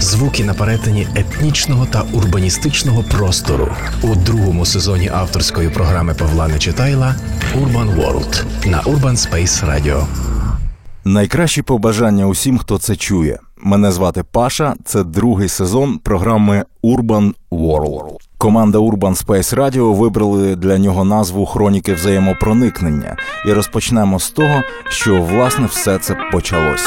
звуки на перетині етнічного та урбаністичного простору у другому сезоні авторської програми Павла Нечитайла Urban World на Urban Space Radio. Найкращі побажання усім, хто це чує. Мене звати Паша. Це другий сезон програми Urban World. Команда Urban Space Radio вибрали для нього назву Хроніки взаємопроникнення. І розпочнемо з того, що власне все це почалось.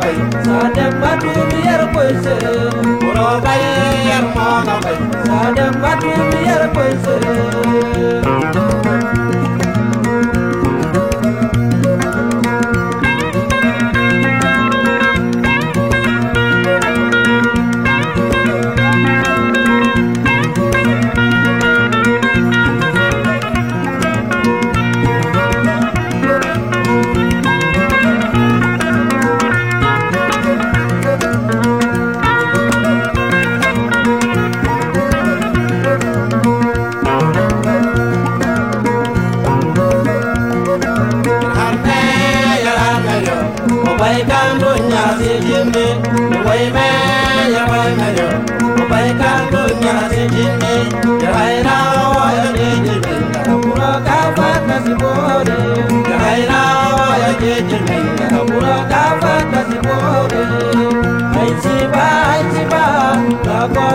bai sadem badum yer koyse ro bai yer mo bai sadem badum yer koyse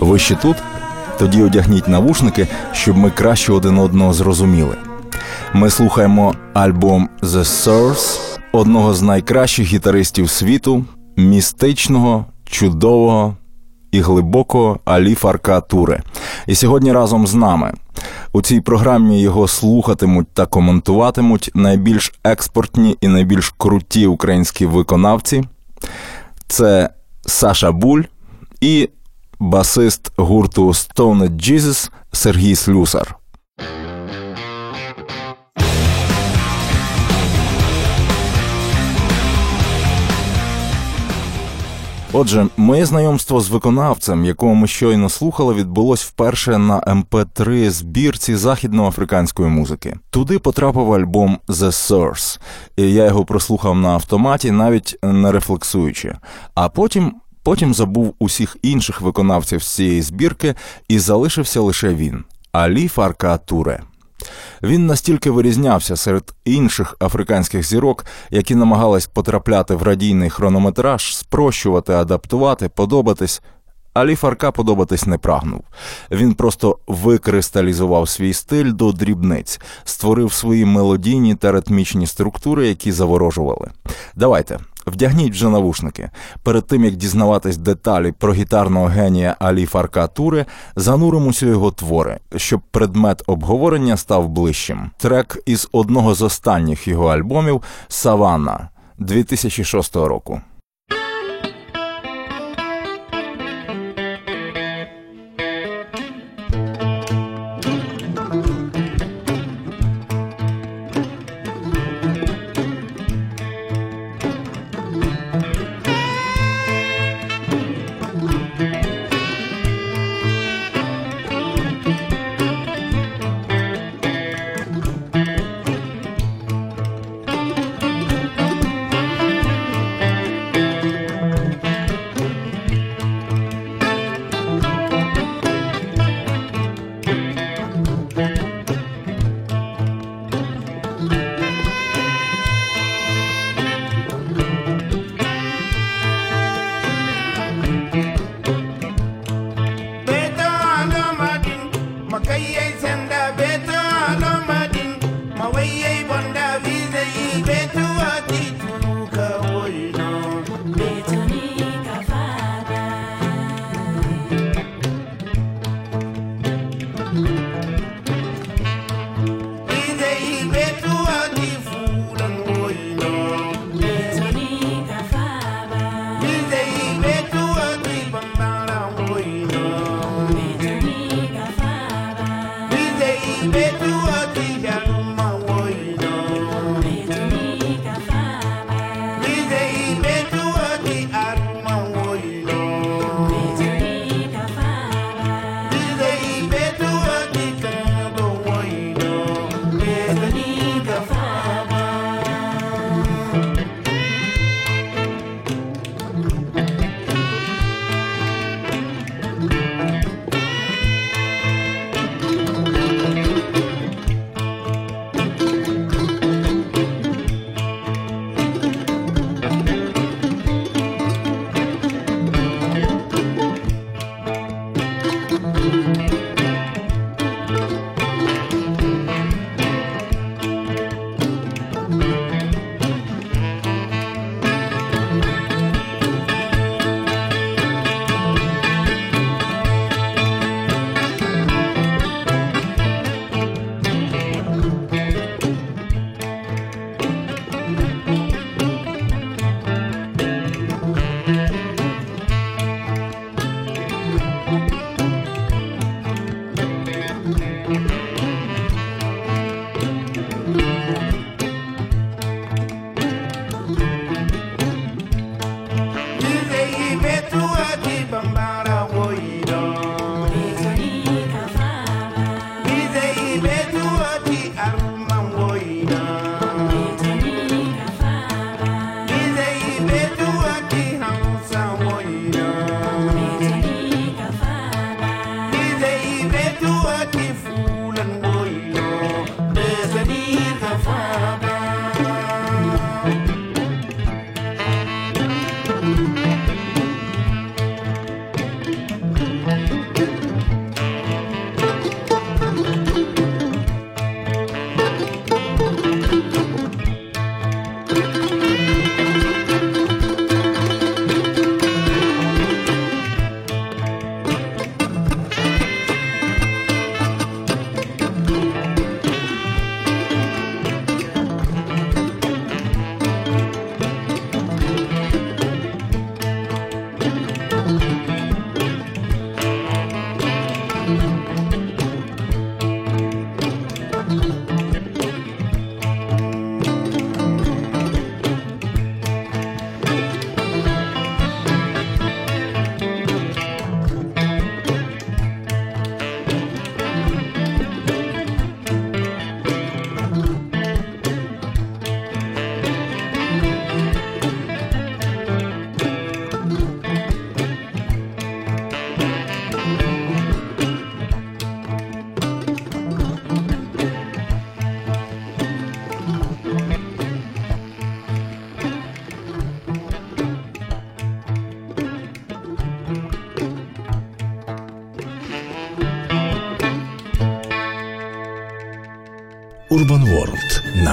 Ви ще тут? Тоді одягніть навушники, щоб ми краще один одного зрозуміли. Ми слухаємо альбом The Source, одного з найкращих гітаристів світу, містичного, чудового і глибокого Алі Фарка Туре. І сьогодні разом з нами. У цій програмі його слухатимуть та коментуватимуть найбільш експортні і найбільш круті українські виконавці. Це Саша Буль і басист гурту Stoned Jesus Сергій Слюсар. Отже, моє знайомство з виконавцем, якого ми щойно слухали, відбулось вперше на МП3 збірці західноафриканської музики. Туди потрапив альбом The Source, і я його прослухав на автоматі, навіть не рефлексуючи. А потім. Потім забув усіх інших виконавців з цієї збірки і залишився лише він Алі Фарка Туре. Він настільки вирізнявся серед інших африканських зірок, які намагались потрапляти в радійний хронометраж, спрощувати, адаптувати, подобатись. Алі Фарка подобатись не прагнув. Він просто викристалізував свій стиль до дрібниць, створив свої мелодійні та ритмічні структури, які заворожували. Давайте. Вдягніть вже навушники. Перед тим як дізнаватись деталі про гітарного генія Алі Фарка Туре, зануримося його твори, щоб предмет обговорення став ближчим. Трек із одного з останніх його альбомів Саванна 2006 року.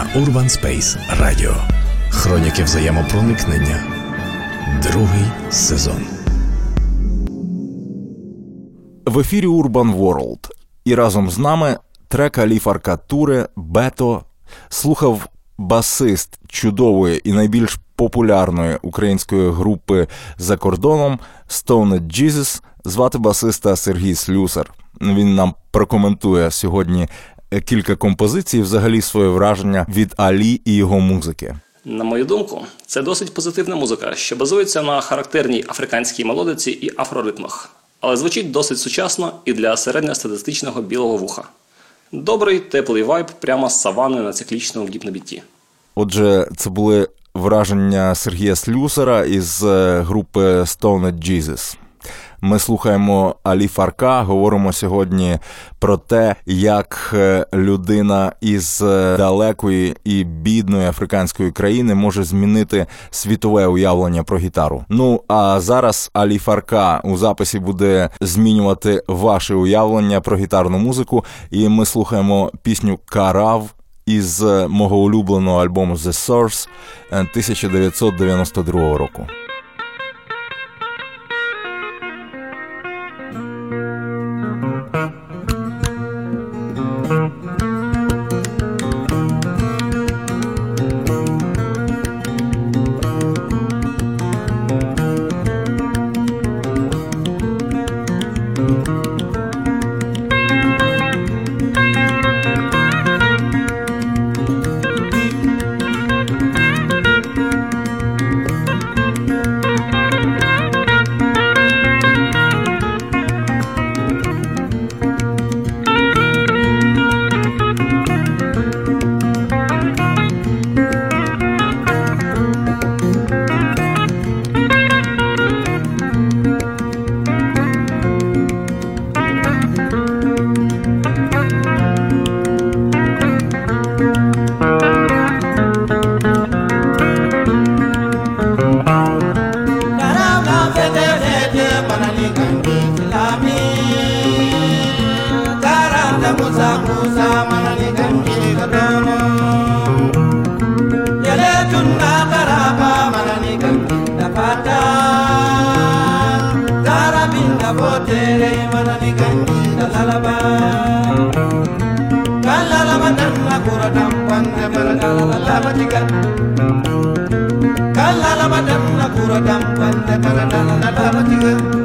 На Urban Space Radio. Хроніки взаємопроникнення. Другий сезон. В ефірі Urban World. І разом з нами трек Алі Фаркатуре Бето слухав басист чудової і найбільш популярної української групи за кордоном Stoned Jesus, звати басиста Сергій Слюсар. Він нам прокоментує сьогодні кілька композицій, взагалі своє враження від Алі і його музики. На мою думку, це досить позитивна музика, що базується на характерній африканській мелодиці і афроритмах, але звучить досить сучасно і для середньостатистичного білого вуха. Добрий теплий вайб прямо з савани на циклічному гіпнобітті. Отже, це були враження Сергія Слюсара із е, групи Stoned Jesus. Ми слухаємо Алі Фарка. Говоримо сьогодні про те, як е, людина із е, далекої і бідної африканської країни може змінити світове уявлення про гітару. Ну а зараз Алі Фарка у записі буде змінювати ваше уявлення про гітарну музику, і ми слухаємо пісню Карав із е, мого улюбленого альбому The Source 1992 року. lama digan kala na kura dam panda kala lama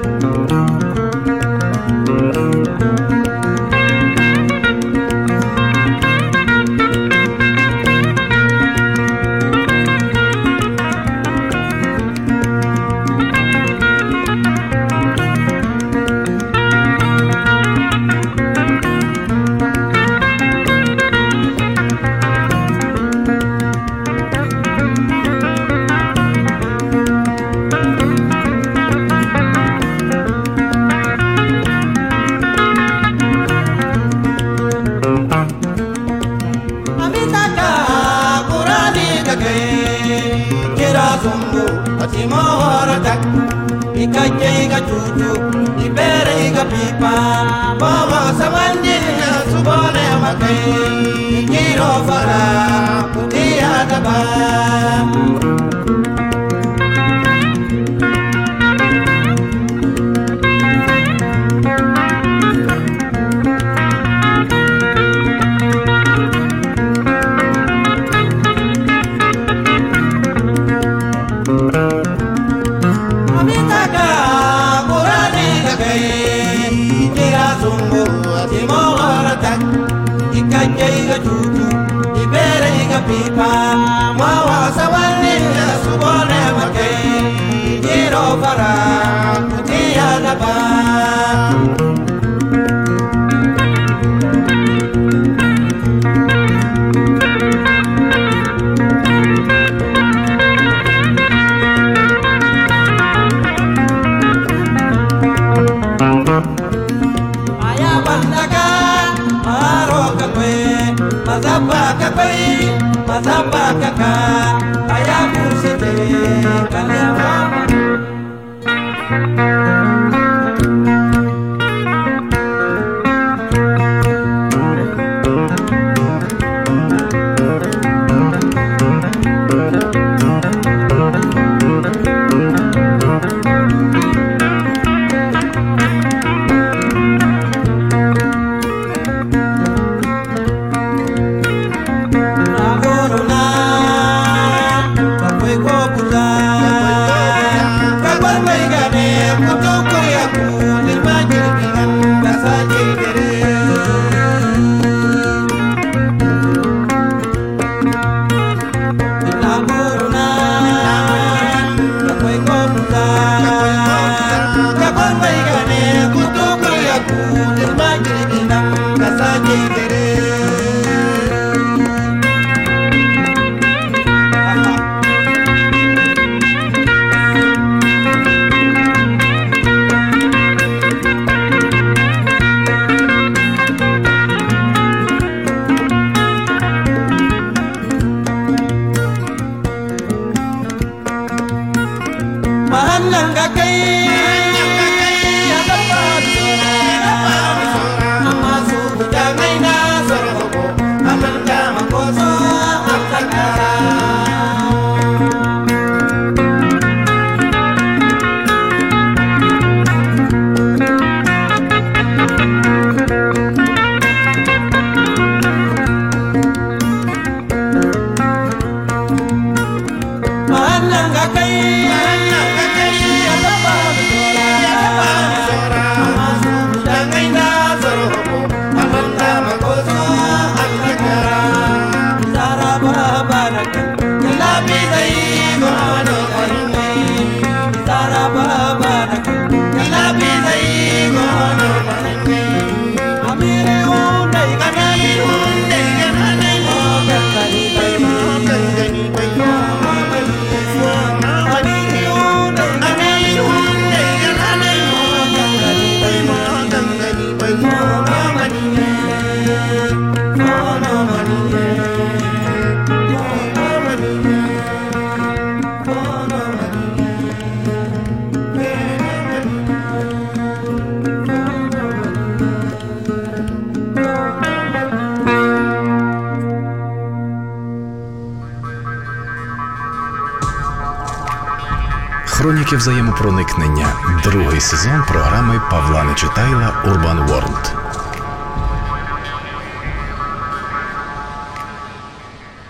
взаємопроникнення. Другий сезон програми Павла Нечитайла Урбан Ворлд.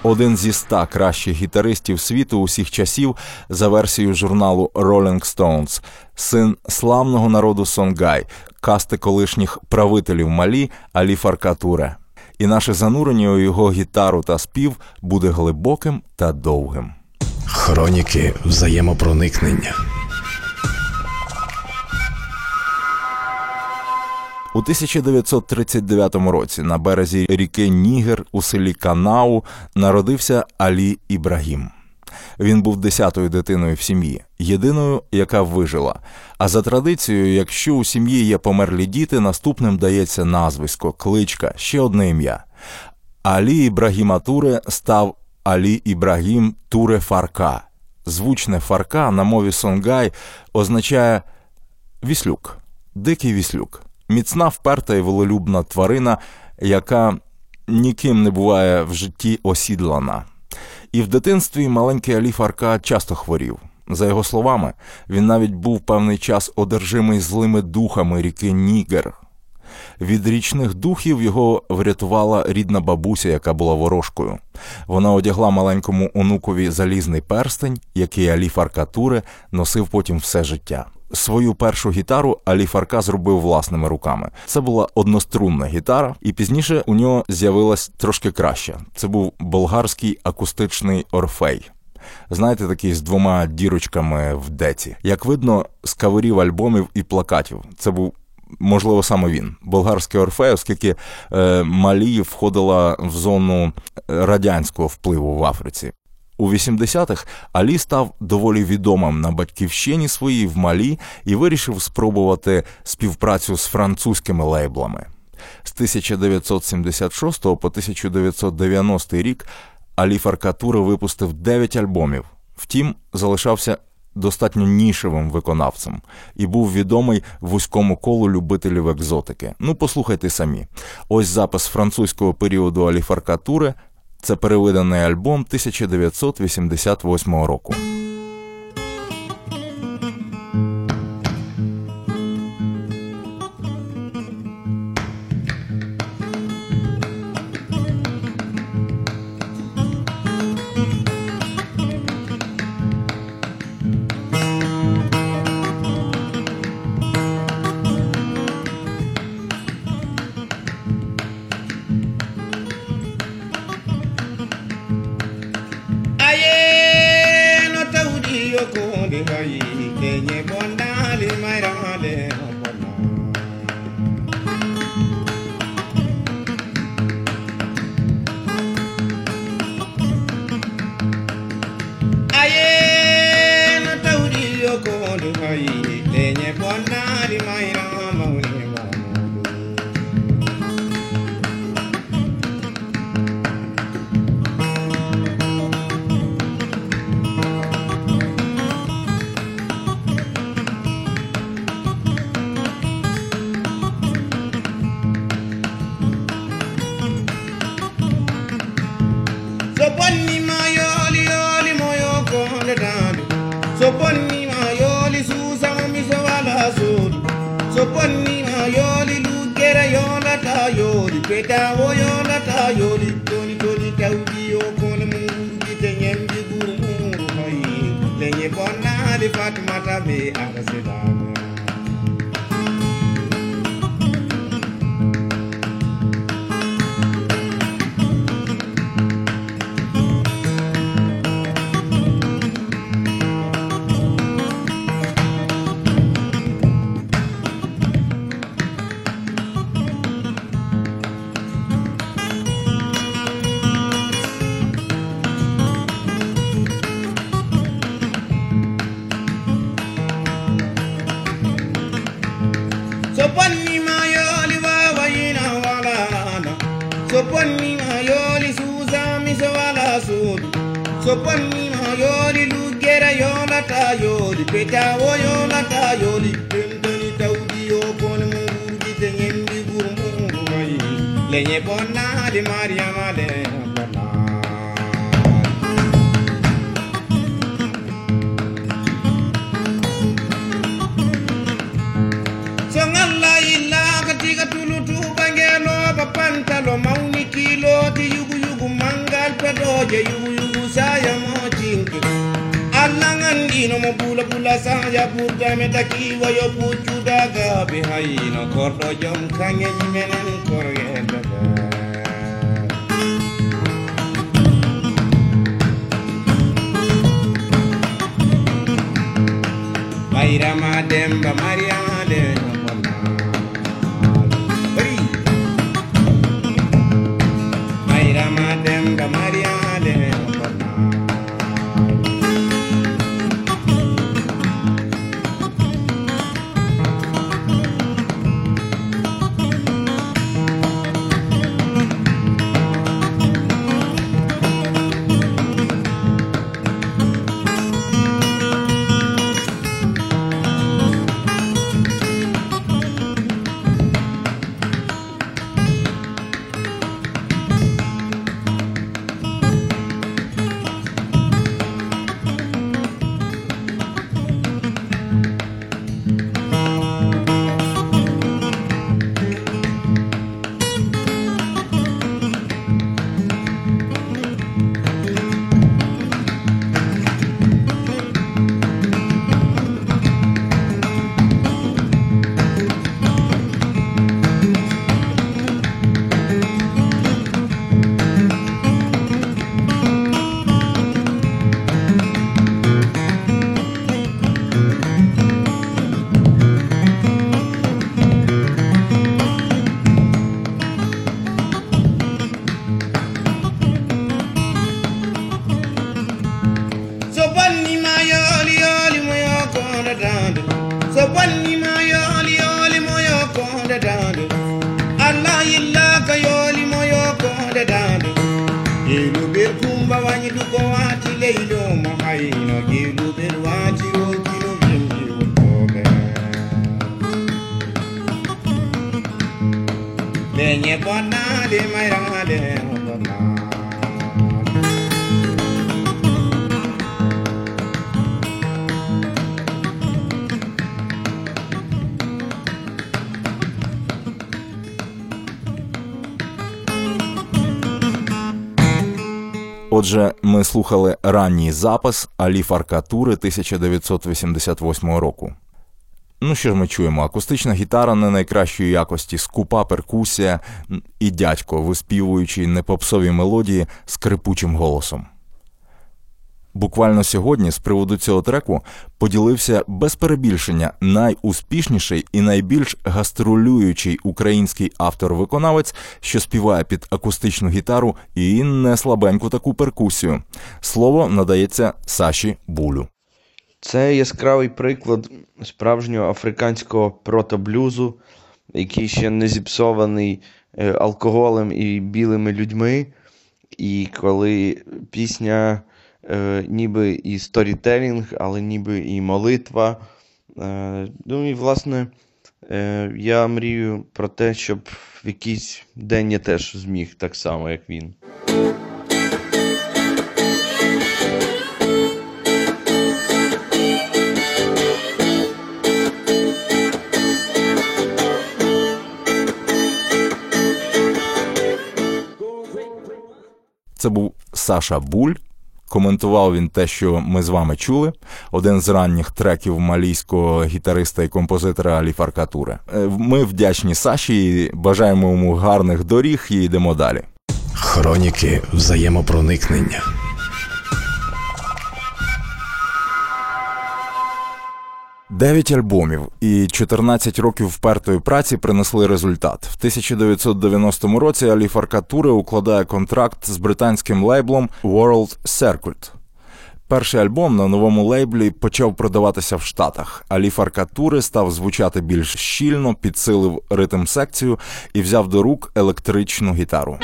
Один зі ста кращих гітаристів світу усіх часів за версією журналу Rolling Stones, син славного народу Сонгай, касти колишніх правителів Малі Алі Фаркатуре. І наше занурення у його гітару та спів буде глибоким та довгим. Хроніки взаємопроникнення. У 1939 році на березі ріки Нігер у селі Канау народився Алі Ібрагім. Він був десятою дитиною в сім'ї, єдиною, яка вижила. А за традицією, якщо у сім'ї є померлі діти, наступним дається назвисько, кличка, ще одне ім'я. Алі Ібрагіма Туре став Алі Ібрагім Туре Фарка. Звучне Фарка на мові Сонгай означає віслюк, дикий віслюк, міцна, вперта і волелюбна тварина, яка ніким не буває в житті осідлана. І в дитинстві маленький Алі Фарка часто хворів. За його словами, він навіть був певний час одержимий злими духами ріки Нігер. Від річних духів його врятувала рідна бабуся, яка була ворожкою. Вона одягла маленькому онукові залізний перстень, який Алі Фаркатуре носив потім все життя. Свою першу гітару Алі Фарка зробив власними руками. Це була однострунна гітара, і пізніше у нього з'явилась трошки краще. Це був болгарський акустичний орфей. Знаєте, такий з двома дірочками в деці. Як видно, з каверів альбомів і плакатів. Це був можливо саме він, болгарський орфей, оскільки е, Малі входила в зону радянського впливу в Африці. У 80-х Алі став доволі відомим на батьківщині своїй в Малі і вирішив спробувати співпрацю з французькими лейблами. З 1976 по 1990 рік Алі Фаркатура випустив 9 альбомів. Втім, залишався достатньо нішевим виконавцем і був відомий вузькому колу любителів екзотики. Ну, послухайте самі. Ось запис французького періоду Алі Фаркатури. Це перевиданий альбом 1988 року. ya puta metaki wayo pucu daga bihai no kordo jom kanya jimenen korge daga Bairama demba Maria слухали ранній запис Алі Фаркатури 1988 року. Ну що ж ми чуємо? Акустична гітара не найкращої якості, скупа перкусія і дядько, виспівуючий непопсові мелодії скрипучим голосом. Буквально сьогодні з приводу цього треку поділився без перебільшення найуспішніший і найбільш гастролюючий український автор-виконавець, що співає під акустичну гітару і не слабеньку таку перкусію. Слово надається Саші Булю. Це яскравий приклад справжнього африканського протоблюзу, який ще не зіпсований е, алкоголем і білими людьми. І коли пісня е, ніби і сторітелінг, але ніби і молитва. Е, ну і власне е, я мрію про те, щоб в якийсь день я теж зміг так само, як він. Це був Саша Буль. Коментував він те, що ми з вами чули. Один з ранніх треків малійського гітариста і композитора Алі Фаркатури. Е, Ми вдячні Саші бажаємо йому гарних доріг і йдемо далі. Хроніки взаємопроникнення. Дев'ять альбомів і 14 років впертої праці принесли результат. В 1990 році Алі Фаркатуре укладає контракт з британським лейблом World Circuit. Перший альбом на новому лейблі почав продаватися в Штатах. Алі Фаркатури став звучати більш щільно, підсилив ритм секцію і взяв до рук електричну гітару.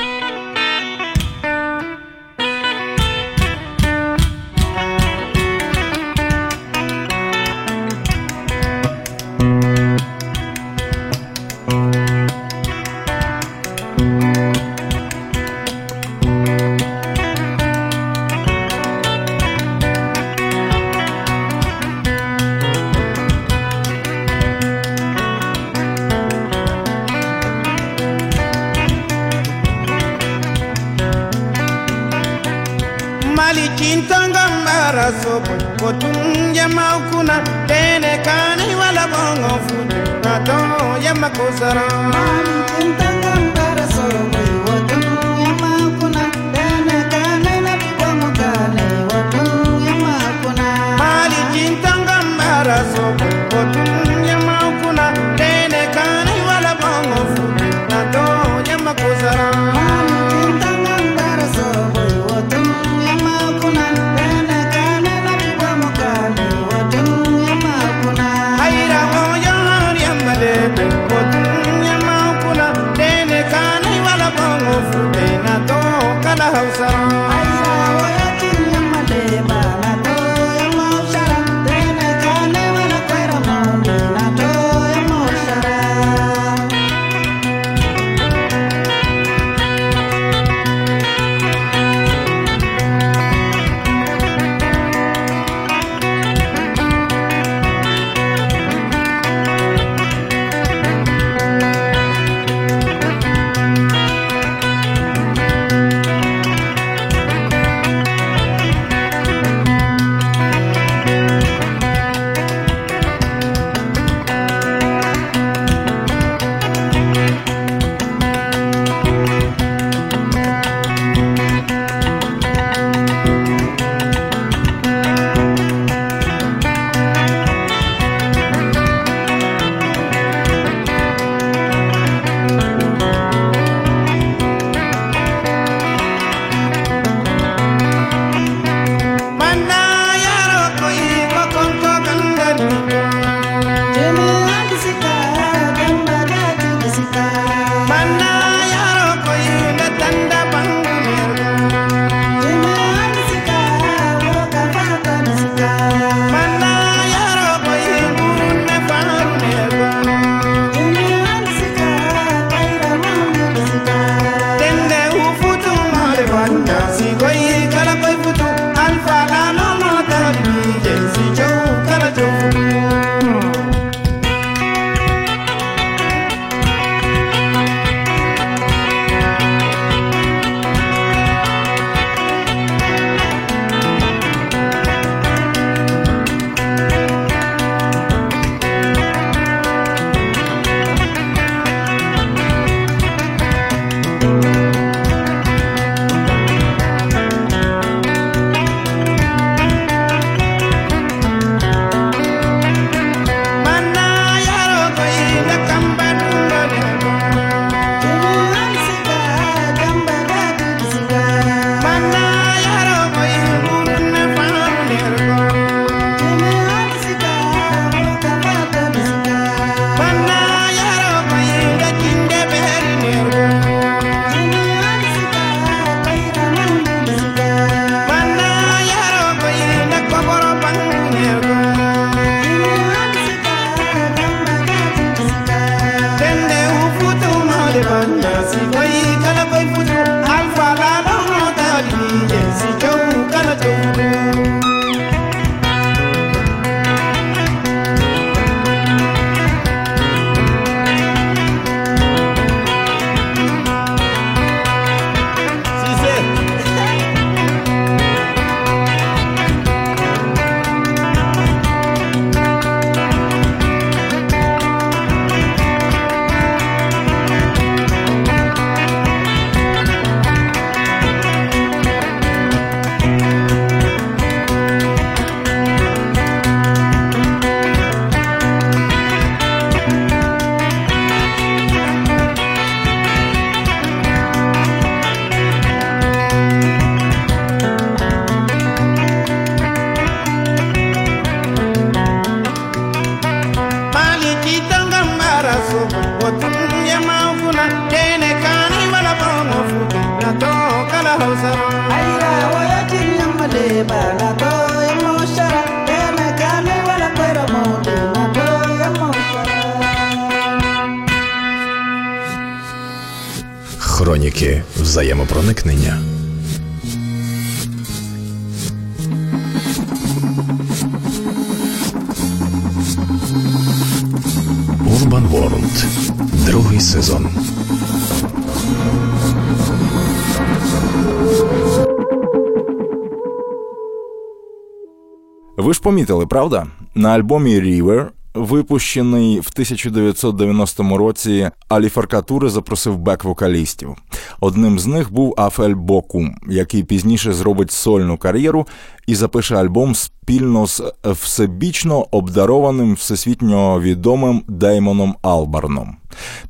Помітили, правда? На альбомі River, випущений в 1990 році, Алі Фаркатури запросив бек-вокалістів. Одним з них був Афель Бокум, який пізніше зробить сольну кар'єру і запише альбом спільно з всебічно обдарованим всесвітньо відомим Деймоном Албарном.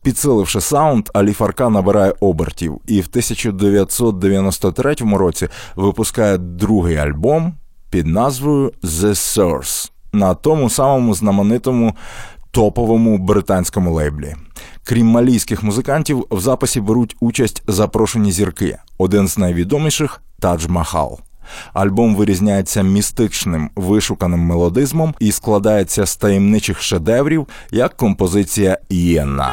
Підсиливши саунд, Алі Фарка набирає обертів і в 1993 році випускає другий альбом під назвою The Source на тому самому знаменитому топовому британському лейблі. Крім малійських музикантів, в записі беруть участь запрошені зірки. Один з найвідоміших Тадж Махал. Альбом вирізняється містичним вишуканим мелодизмом і складається з таємничих шедеврів, як композиція Єна.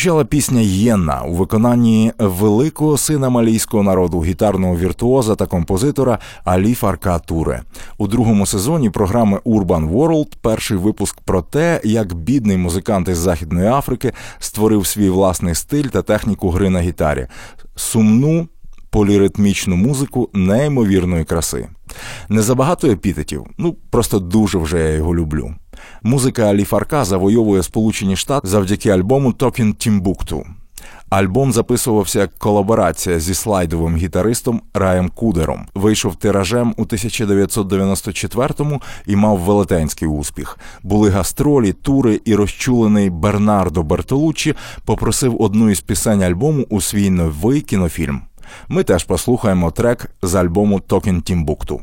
Звучала пісня Єнна у виконанні великого сина малійського народу, гітарного віртуоза та композитора Алі Фарка Туре. У другому сезоні програми Urban World перший випуск про те, як бідний музикант із Західної Африки створив свій власний стиль та техніку гри на гітарі, сумну поліритмічну музику неймовірної краси. Не забагато епітетів, ну просто дуже вже я його люблю. Музика Алі Фарка завойовує Сполучені Штати завдяки альбому Talking Timbuktu. Альбом записувався як колаборація зі слайдовим гітаристом Раєм Кудером. Вийшов тиражем у 1994-му і мав велетенський успіх. Були гастролі, тури, і розчулений Бернардо Бертолуччі попросив одну із пісень альбому у свій новий кінофільм. Ми теж послухаємо трек з альбому Talking Timbuktu.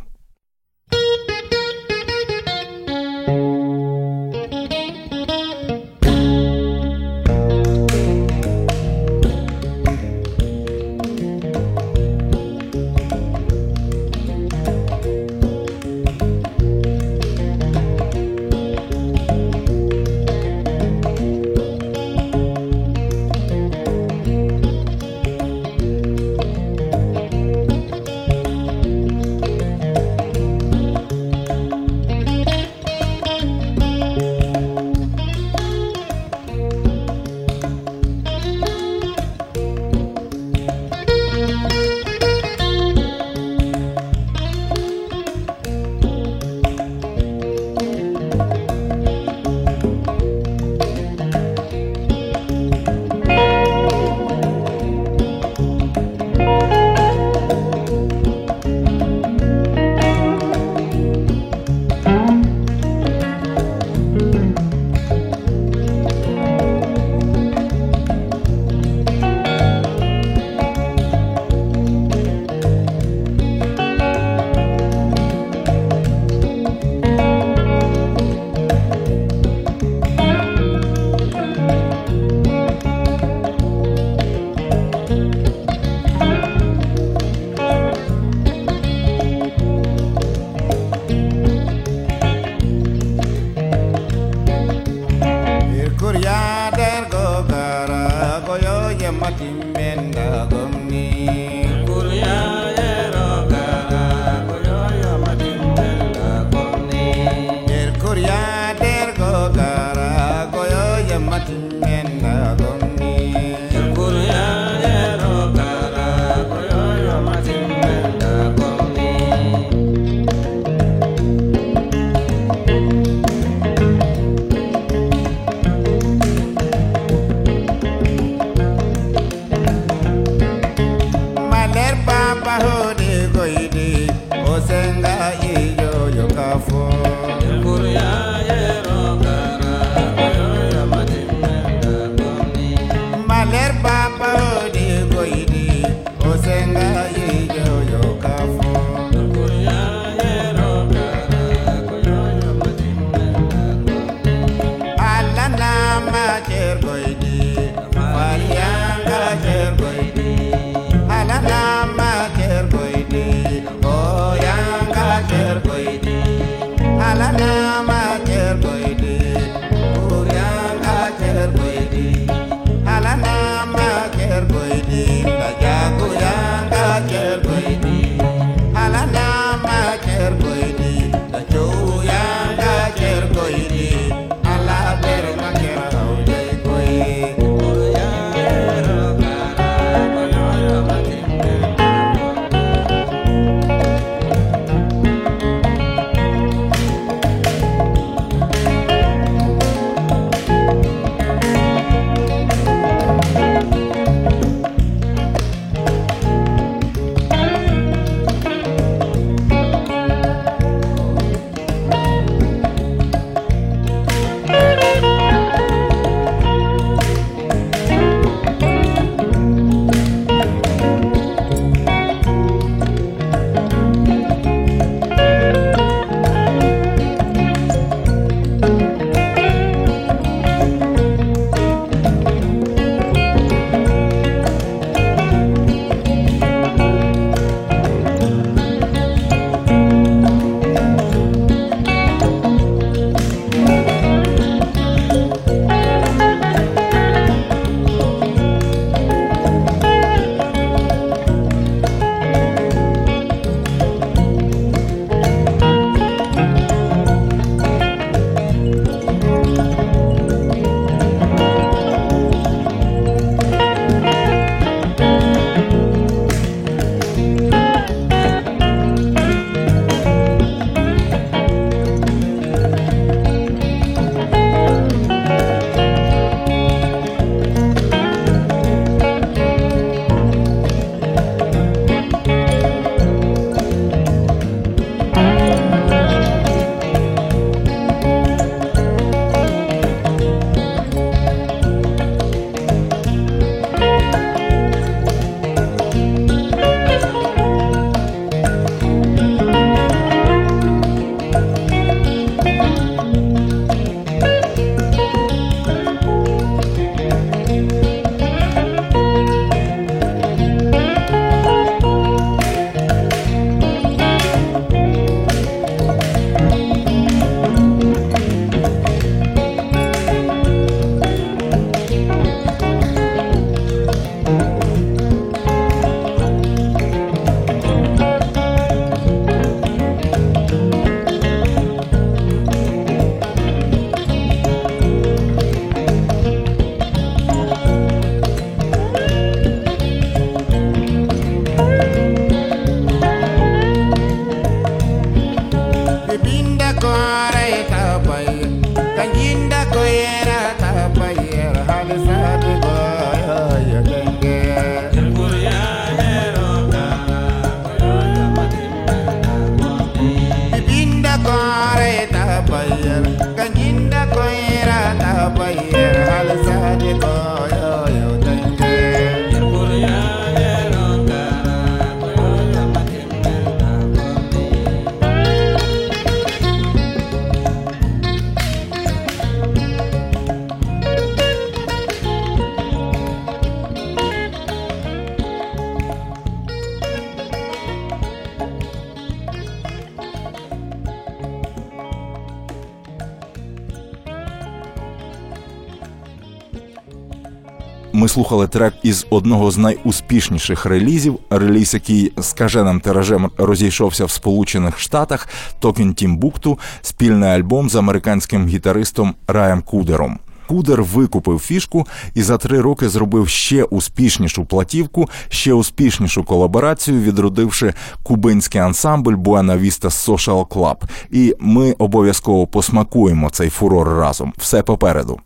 Ми слухали трек із одного з найуспішніших релізів, реліз, який скаженим тиражем розійшовся в Сполучених Штатах Talking Timbuktu, спільний альбом з американським гітаристом Раєм Кудером. Кудер викупив фішку і за три роки зробив ще успішнішу платівку, ще успішнішу колаборацію, відродивши кубинський ансамбль Buena Vista Social Club. І ми обов'язково посмакуємо цей фурор разом. Все попереду.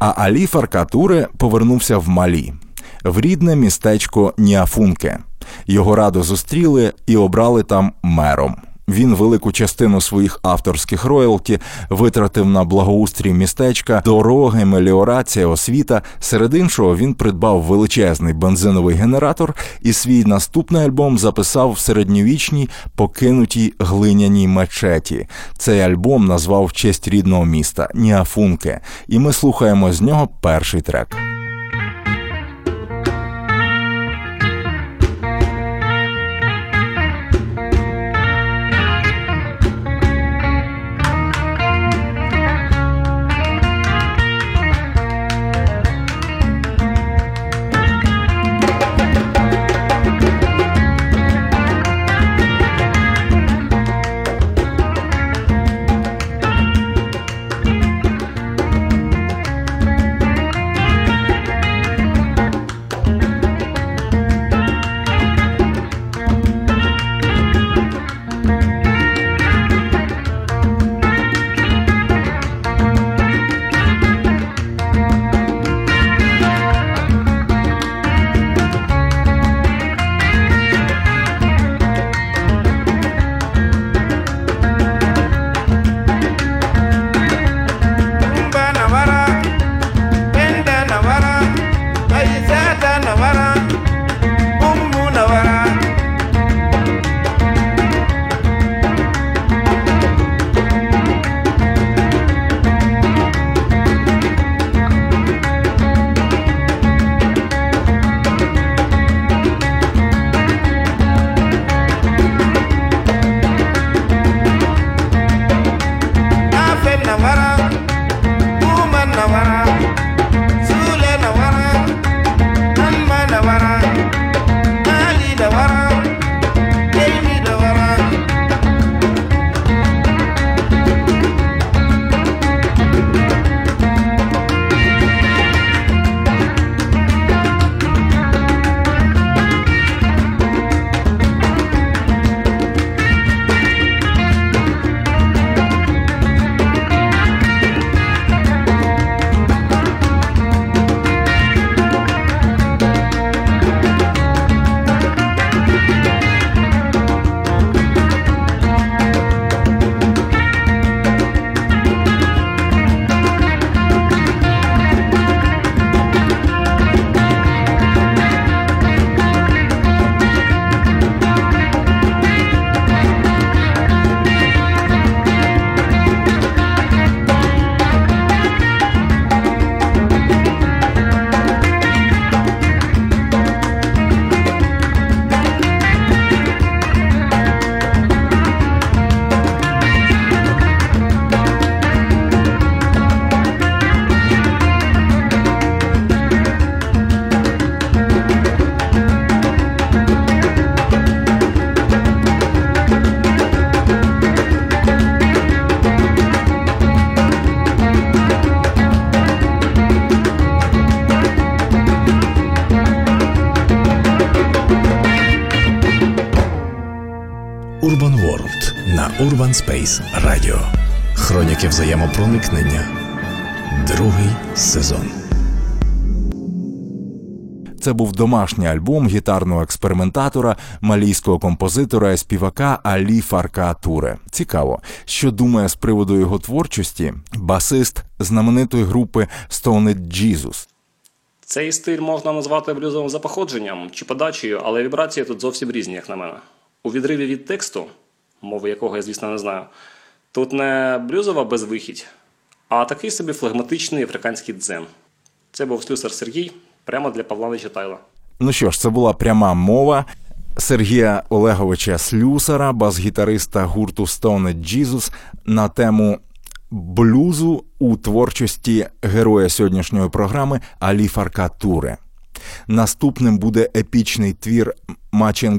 А Алі Фаркатуре повернувся в Малі, в рідне містечко Ніафунке. Його радо зустріли і обрали там мером. Він велику частину своїх авторських роялті витратив на благоустрій містечка, дороги, меліорація, освіта. Серед іншого він придбав величезний бензиновий генератор і свій наступний альбом записав в середньовічній покинутій глиняній мечеті. Цей альбом назвав в честь рідного міста Ніафунке, і ми слухаємо з нього перший трек. Urban Space Radio. Хроніки взаємопроникнення. Другий сезон. Це був домашній альбом гітарного експериментатора, малійського композитора і співака Алі Фарка Туре. Цікаво, що думає з приводу його творчості басист знаменитої групи Stoned Jesus. Цей стиль можна назвати блюзовим за походженням чи подачею, але вібрації тут зовсім різні, як на мене. У відриві від тексту, мови якого я, звісно, не знаю, тут не блюзова безвихідь, а такий собі флегматичний африканський дзен. Це був слюсар Сергій прямо для Павла Нечитайла. Ну що ж, це була пряма мова Сергія Олеговича Слюсара, бас-гітариста гурту Stoned Jesus на тему блюзу у творчості героя сьогоднішньої програми Алі Фарка Туре. Наступним буде епічний твір Мачен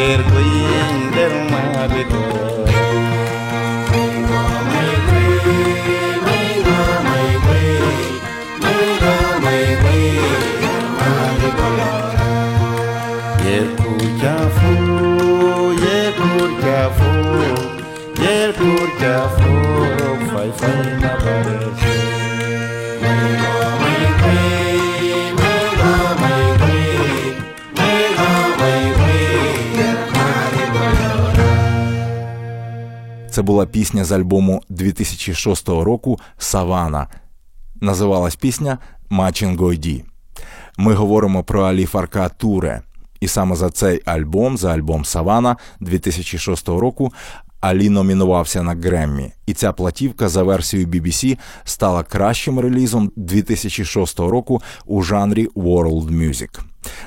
quer була пісня з альбому 2006 року Савана. Називалась пісня Гойді. Ми говоримо про Алі Фарка Туре. І саме за цей альбом, за альбом Савана 2006 року, Алі номінувався на Греммі. І ця платівка за версією BBC стала кращим релізом 2006 року у жанрі World Music.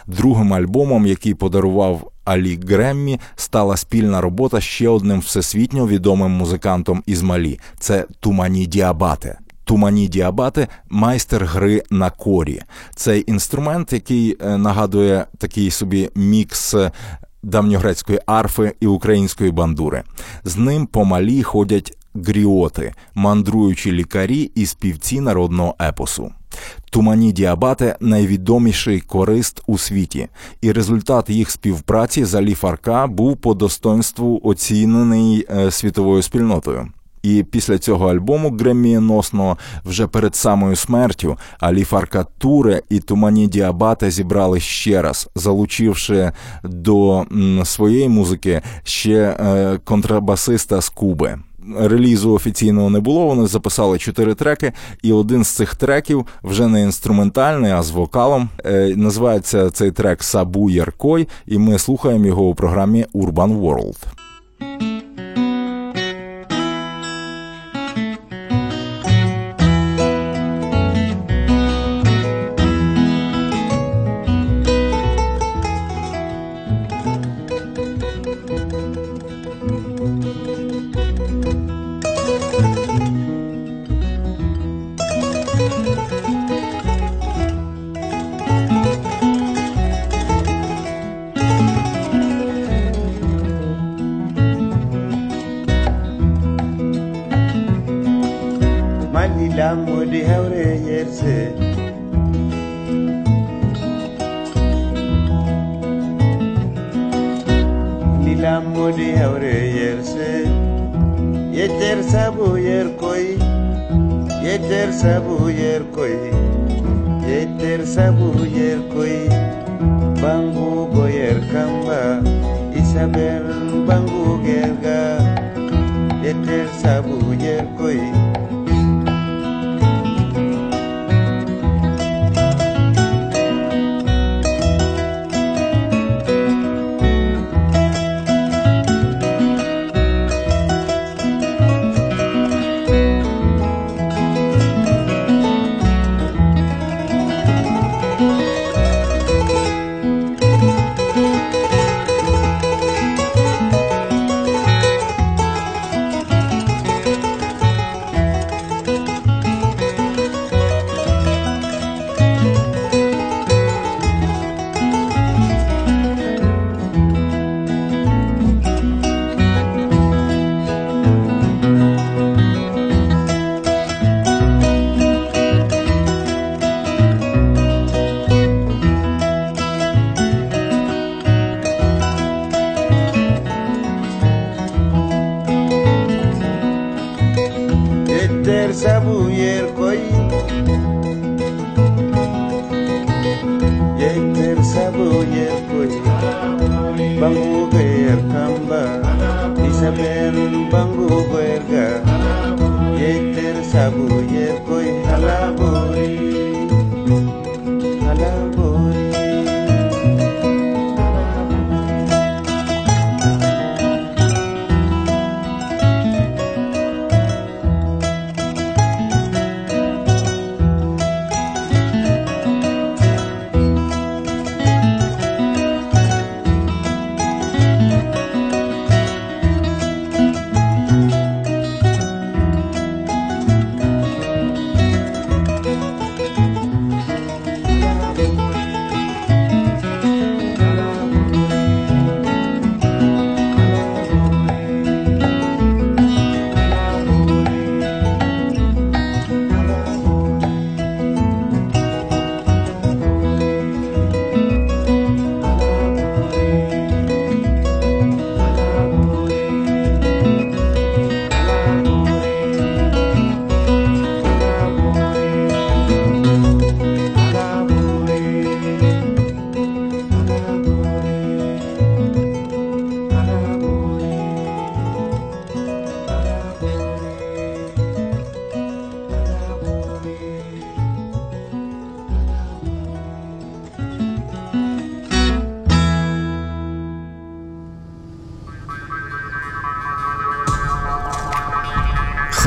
Другим альбомом, який подарував Алі Греммі стала спільна робота ще одним всесвітньо відомим музикантом із Малі. Це Тумані Діабате. Тумані Діабате майстер гри на корі. Цей інструмент, який е, нагадує такий собі мікс е, давньогрецької арфи і української бандури. З ним по малі ходять гріоти, мандруючі лікарі і співці народного епосу. Тумані Діабате найвідоміший корист у світі, і результат їх співпраці з Алі Фарка був по достоинству оцінений е, світовою спільнотою. І після цього альбому гремієносного вже перед самою смертю Алі Фарка Туре і Тумані Діабате зібрали ще раз, залучивши до своєї музики ще е, контрабасиста з Куби. Релізу офіційного не було. Вони записали чотири треки, і один з цих треків вже не інструментальний, а з вокалом. Е, називається цей трек Сабу Яркой, і ми слухаємо його у програмі Urban World.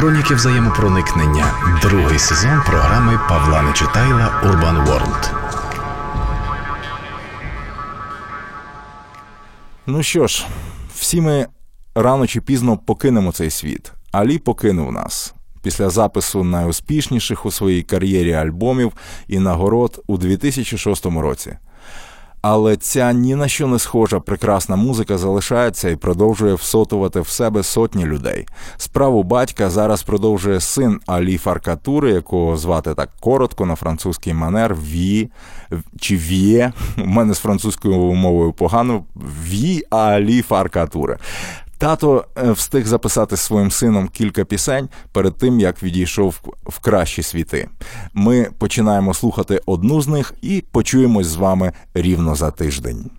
Хроніки взаємопроникнення. Другий сезон програми Павла Нечитайла Urban World. Ну що ж, всі ми рано чи пізно покинемо цей світ. Алі покинув нас після запису найуспішніших у своїй кар'єрі альбомів і нагород у 2006 році. Але ця ні на що не схожа прекрасна музика залишається і продовжує всотувати в себе сотні людей. Справу батька зараз продовжує син Алі Фаркатури, якого звати так коротко на французький манер Ві чи В'є. У мене з французькою мовою погано Ві Алі Фаркатури. Тато е, встиг записати своїм сином кілька пісень перед тим, як відійшов в кращі світи. Ми починаємо слухати одну з них і почуємось з вами рівно за тиждень.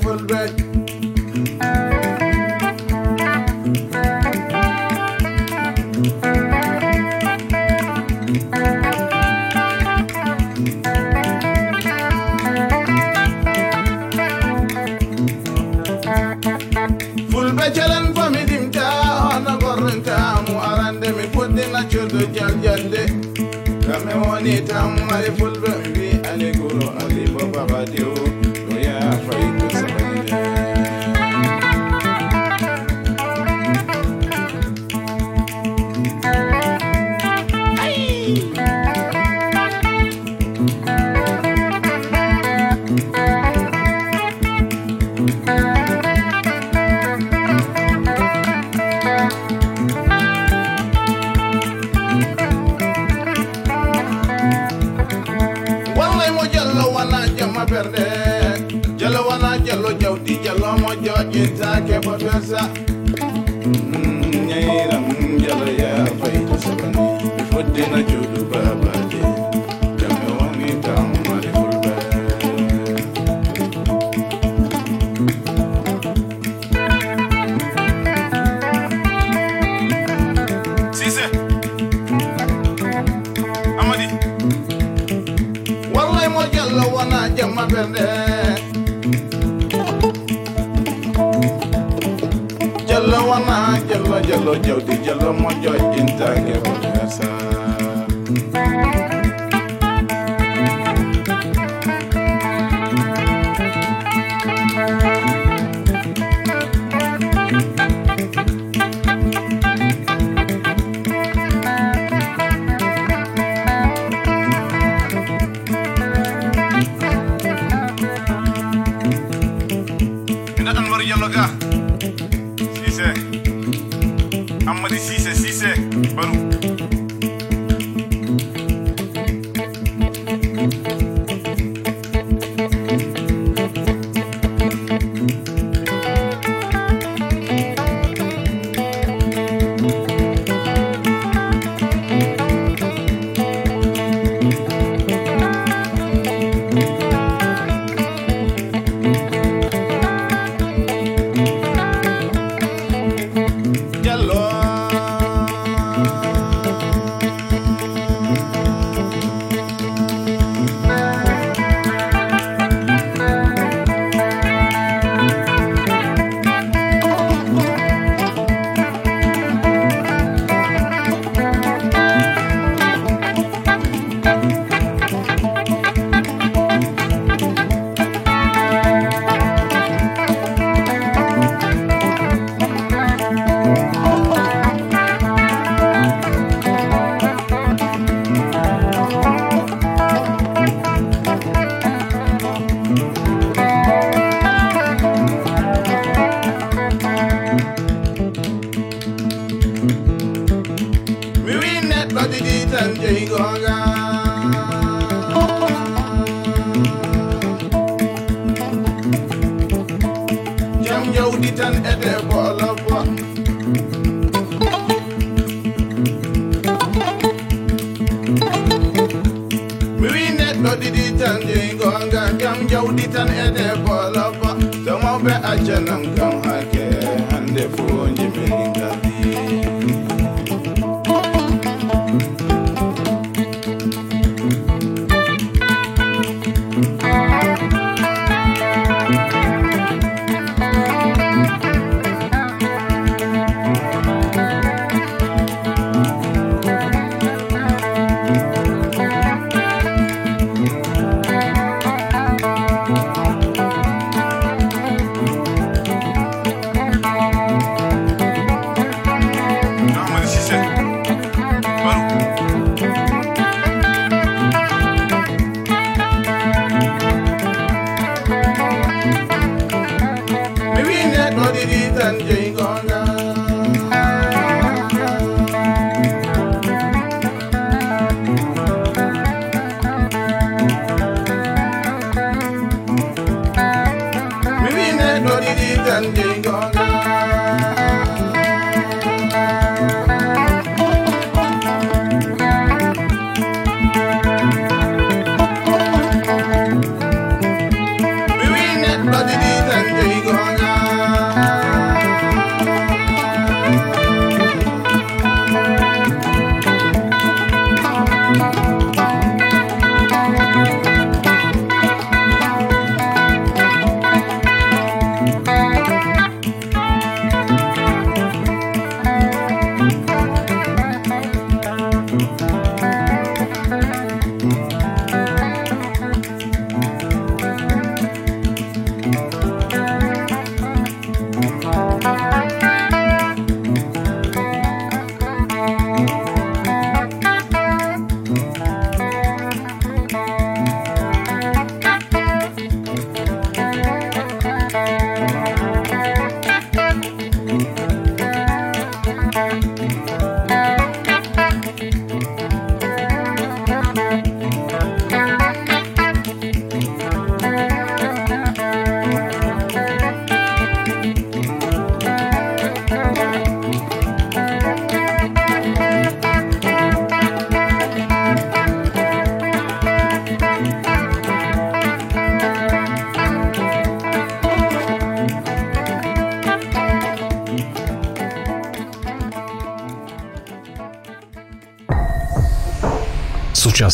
beautiful Full Fulbe jalan famidimta jal jalle kame woni tam mari ful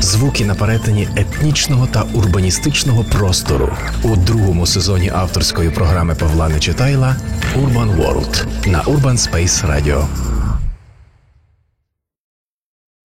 звуки на перетині етнічного та урбаністичного простору у другому сезоні авторської програми Павла Нечитайла Urban World на Urban Space Radio.